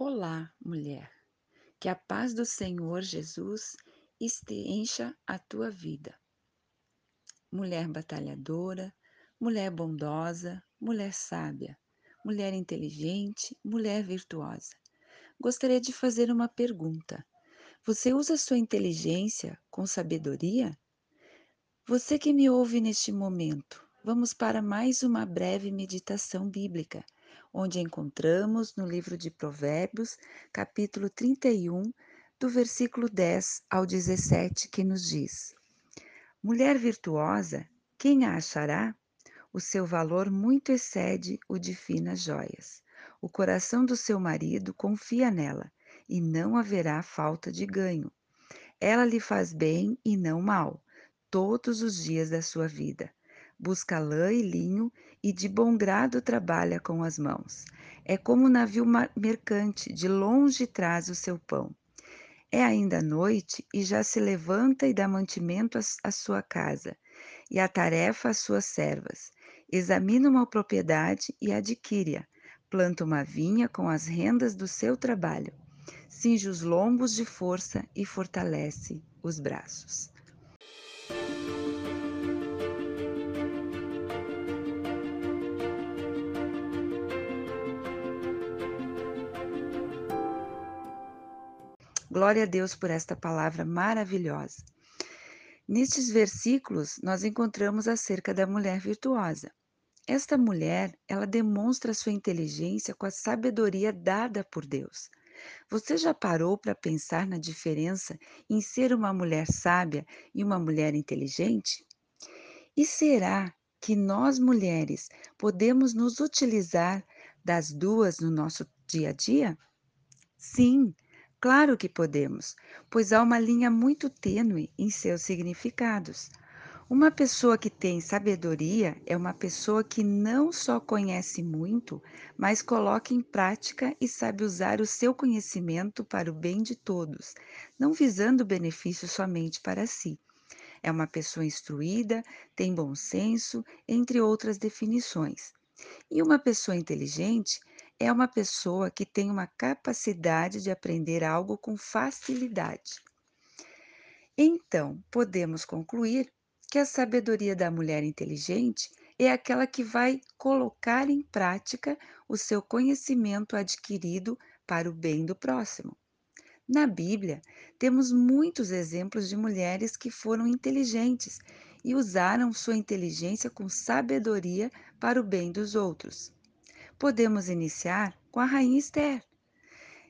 Olá, mulher. Que a paz do Senhor Jesus encha a tua vida. Mulher batalhadora, mulher bondosa, mulher sábia, mulher inteligente, mulher virtuosa. Gostaria de fazer uma pergunta. Você usa sua inteligência com sabedoria? Você que me ouve neste momento, vamos para mais uma breve meditação bíblica onde encontramos no livro de Provérbios, capítulo 31, do versículo 10 ao 17, que nos diz: Mulher virtuosa, quem a achará? O seu valor muito excede o de finas joias. O coração do seu marido confia nela, e não haverá falta de ganho. Ela lhe faz bem e não mal, todos os dias da sua vida busca lã e linho e de bom grado trabalha com as mãos. É como um navio mercante, de longe traz o seu pão. É ainda noite e já se levanta e dá mantimento à sua casa e a tarefa às suas servas. Examina uma propriedade e adquire-a. Planta uma vinha com as rendas do seu trabalho. Cinge os lombos de força e fortalece os braços. Glória a Deus por esta palavra maravilhosa. Nestes versículos, nós encontramos acerca da mulher virtuosa. Esta mulher, ela demonstra sua inteligência com a sabedoria dada por Deus. Você já parou para pensar na diferença em ser uma mulher sábia e uma mulher inteligente? E será que nós mulheres podemos nos utilizar das duas no nosso dia a dia? Sim, Claro que podemos, pois há uma linha muito tênue em seus significados. Uma pessoa que tem sabedoria é uma pessoa que não só conhece muito, mas coloca em prática e sabe usar o seu conhecimento para o bem de todos, não visando benefício somente para si. É uma pessoa instruída, tem bom senso, entre outras definições. E uma pessoa inteligente é uma pessoa que tem uma capacidade de aprender algo com facilidade. Então, podemos concluir que a sabedoria da mulher inteligente é aquela que vai colocar em prática o seu conhecimento adquirido para o bem do próximo. Na Bíblia, temos muitos exemplos de mulheres que foram inteligentes e usaram sua inteligência com sabedoria para o bem dos outros. Podemos iniciar com a rainha Esther.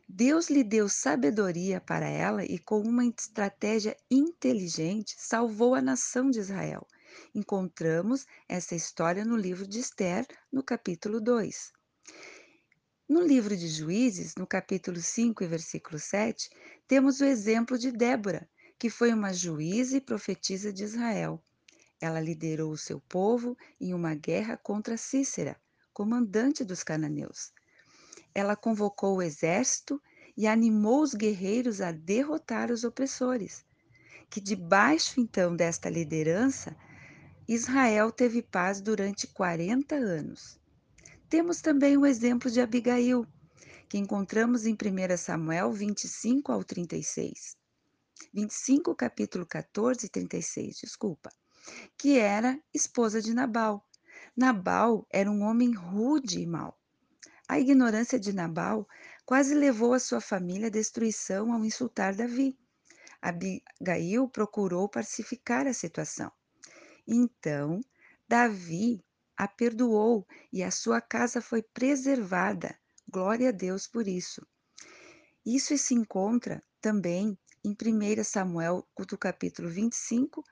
Deus lhe deu sabedoria para ela e, com uma estratégia inteligente, salvou a nação de Israel. Encontramos essa história no livro de Esther, no capítulo 2. No livro de Juízes, no capítulo 5 e versículo 7, temos o exemplo de Débora, que foi uma juíza e profetisa de Israel. Ela liderou o seu povo em uma guerra contra Cícera comandante dos cananeus. Ela convocou o exército e animou os guerreiros a derrotar os opressores. Que debaixo então desta liderança, Israel teve paz durante 40 anos. Temos também o exemplo de Abigail, que encontramos em 1 Samuel 25 ao 36. 25, capítulo 14 e 36, desculpa, que era esposa de Nabal. Nabal era um homem rude e mau. A ignorância de Nabal quase levou a sua família à destruição ao insultar Davi. Abigail procurou pacificar a situação. Então, Davi a perdoou e a sua casa foi preservada. Glória a Deus por isso. Isso se encontra também em 1 Samuel, do capítulo 25,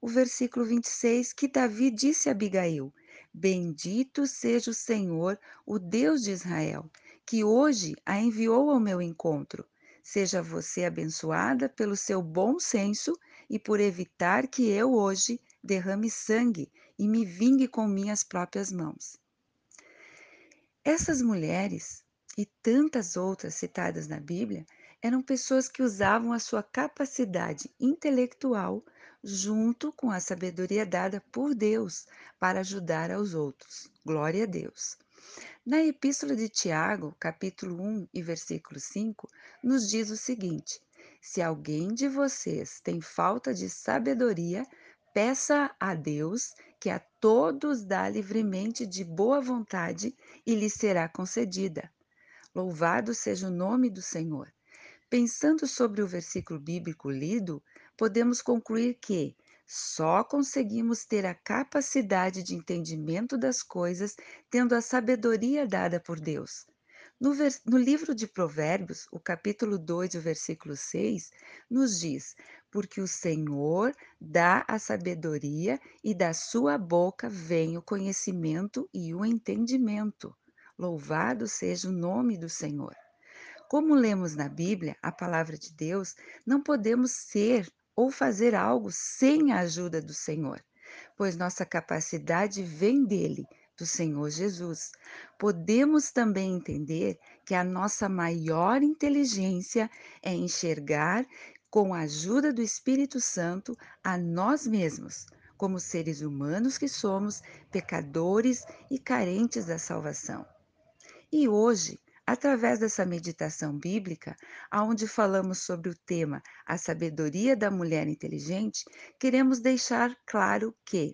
o versículo 26, que Davi disse a Abigail: Bendito seja o Senhor, o Deus de Israel, que hoje a enviou ao meu encontro. Seja você abençoada pelo seu bom senso e por evitar que eu hoje derrame sangue e me vingue com minhas próprias mãos. Essas mulheres e tantas outras citadas na Bíblia eram pessoas que usavam a sua capacidade intelectual junto com a sabedoria dada por Deus para ajudar aos outros. Glória a Deus. Na Epístola de Tiago, capítulo 1 e versículo 5, nos diz o seguinte: Se alguém de vocês tem falta de sabedoria, peça a Deus, que a todos dá livremente de boa vontade, e lhe será concedida. Louvado seja o nome do Senhor. Pensando sobre o versículo bíblico lido, podemos concluir que só conseguimos ter a capacidade de entendimento das coisas tendo a sabedoria dada por Deus. No, no, livro de Provérbios, o capítulo 2, o versículo 6, nos diz: Porque o Senhor dá a sabedoria e da sua boca vem o conhecimento e o entendimento. Louvado seja o nome do Senhor. Como lemos na Bíblia, a palavra de Deus, não podemos ser ou fazer algo sem a ajuda do Senhor, pois nossa capacidade vem dele, do Senhor Jesus. Podemos também entender que a nossa maior inteligência é enxergar, com a ajuda do Espírito Santo, a nós mesmos, como seres humanos que somos, pecadores e carentes da salvação. E hoje, Através dessa meditação bíblica, onde falamos sobre o tema A Sabedoria da Mulher Inteligente, queremos deixar claro que,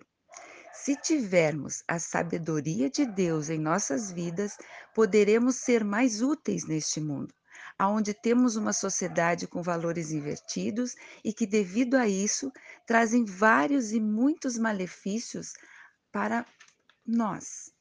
se tivermos a sabedoria de Deus em nossas vidas, poderemos ser mais úteis neste mundo, onde temos uma sociedade com valores invertidos e que, devido a isso, trazem vários e muitos malefícios para nós.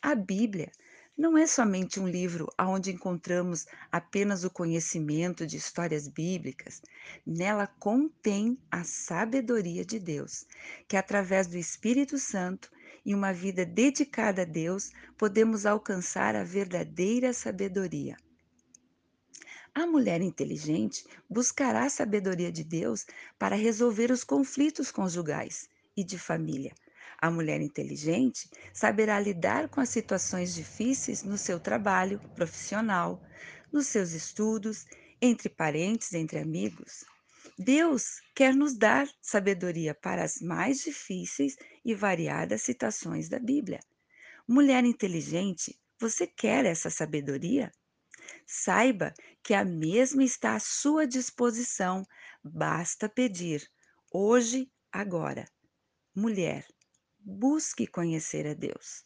A Bíblia não é somente um livro onde encontramos apenas o conhecimento de histórias bíblicas. Nela contém a sabedoria de Deus, que através do Espírito Santo e uma vida dedicada a Deus, podemos alcançar a verdadeira sabedoria. A mulher inteligente buscará a sabedoria de Deus para resolver os conflitos conjugais e de família a mulher inteligente saberá lidar com as situações difíceis no seu trabalho profissional, nos seus estudos, entre parentes, entre amigos. Deus quer nos dar sabedoria para as mais difíceis e variadas situações da Bíblia. Mulher inteligente, você quer essa sabedoria? Saiba que a mesma está à sua disposição, basta pedir, hoje, agora. Mulher, Busque conhecer a Deus.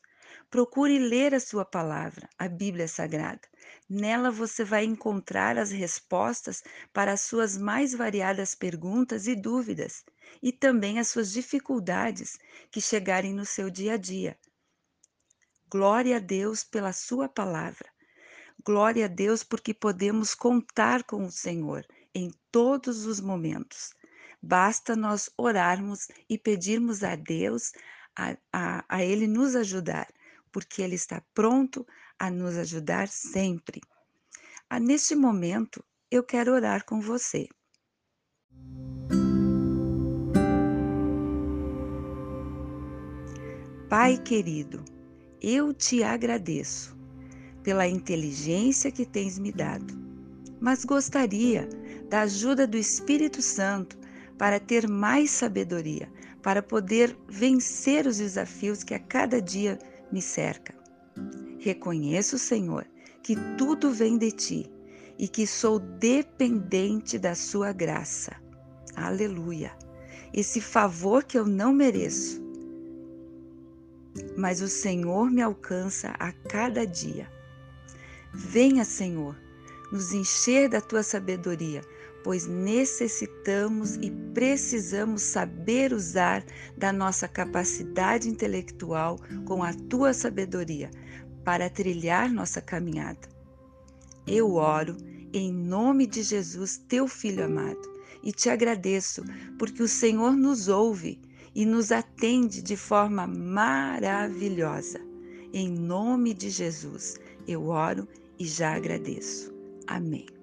Procure ler a sua palavra, a Bíblia Sagrada. Nela você vai encontrar as respostas para as suas mais variadas perguntas e dúvidas, e também as suas dificuldades que chegarem no seu dia a dia. Glória a Deus pela sua palavra. Glória a Deus porque podemos contar com o Senhor em todos os momentos. Basta nós orarmos e pedirmos a Deus a, a, a Ele nos ajudar, porque Ele está pronto a nos ajudar sempre. Ah, neste momento, eu quero orar com você. Pai querido, eu te agradeço pela inteligência que tens me dado, mas gostaria da ajuda do Espírito Santo para ter mais sabedoria, para poder vencer os desafios que a cada dia me cerca. Reconheço, Senhor, que tudo vem de ti e que sou dependente da sua graça. Aleluia. Esse favor que eu não mereço. Mas o Senhor me alcança a cada dia. Venha, Senhor, nos encher da tua sabedoria pois necessitamos e precisamos saber usar da nossa capacidade intelectual com a tua sabedoria para trilhar nossa caminhada. Eu oro em nome de Jesus, teu filho amado, e te agradeço porque o Senhor nos ouve e nos atende de forma maravilhosa. Em nome de Jesus, eu oro e já agradeço. Amém.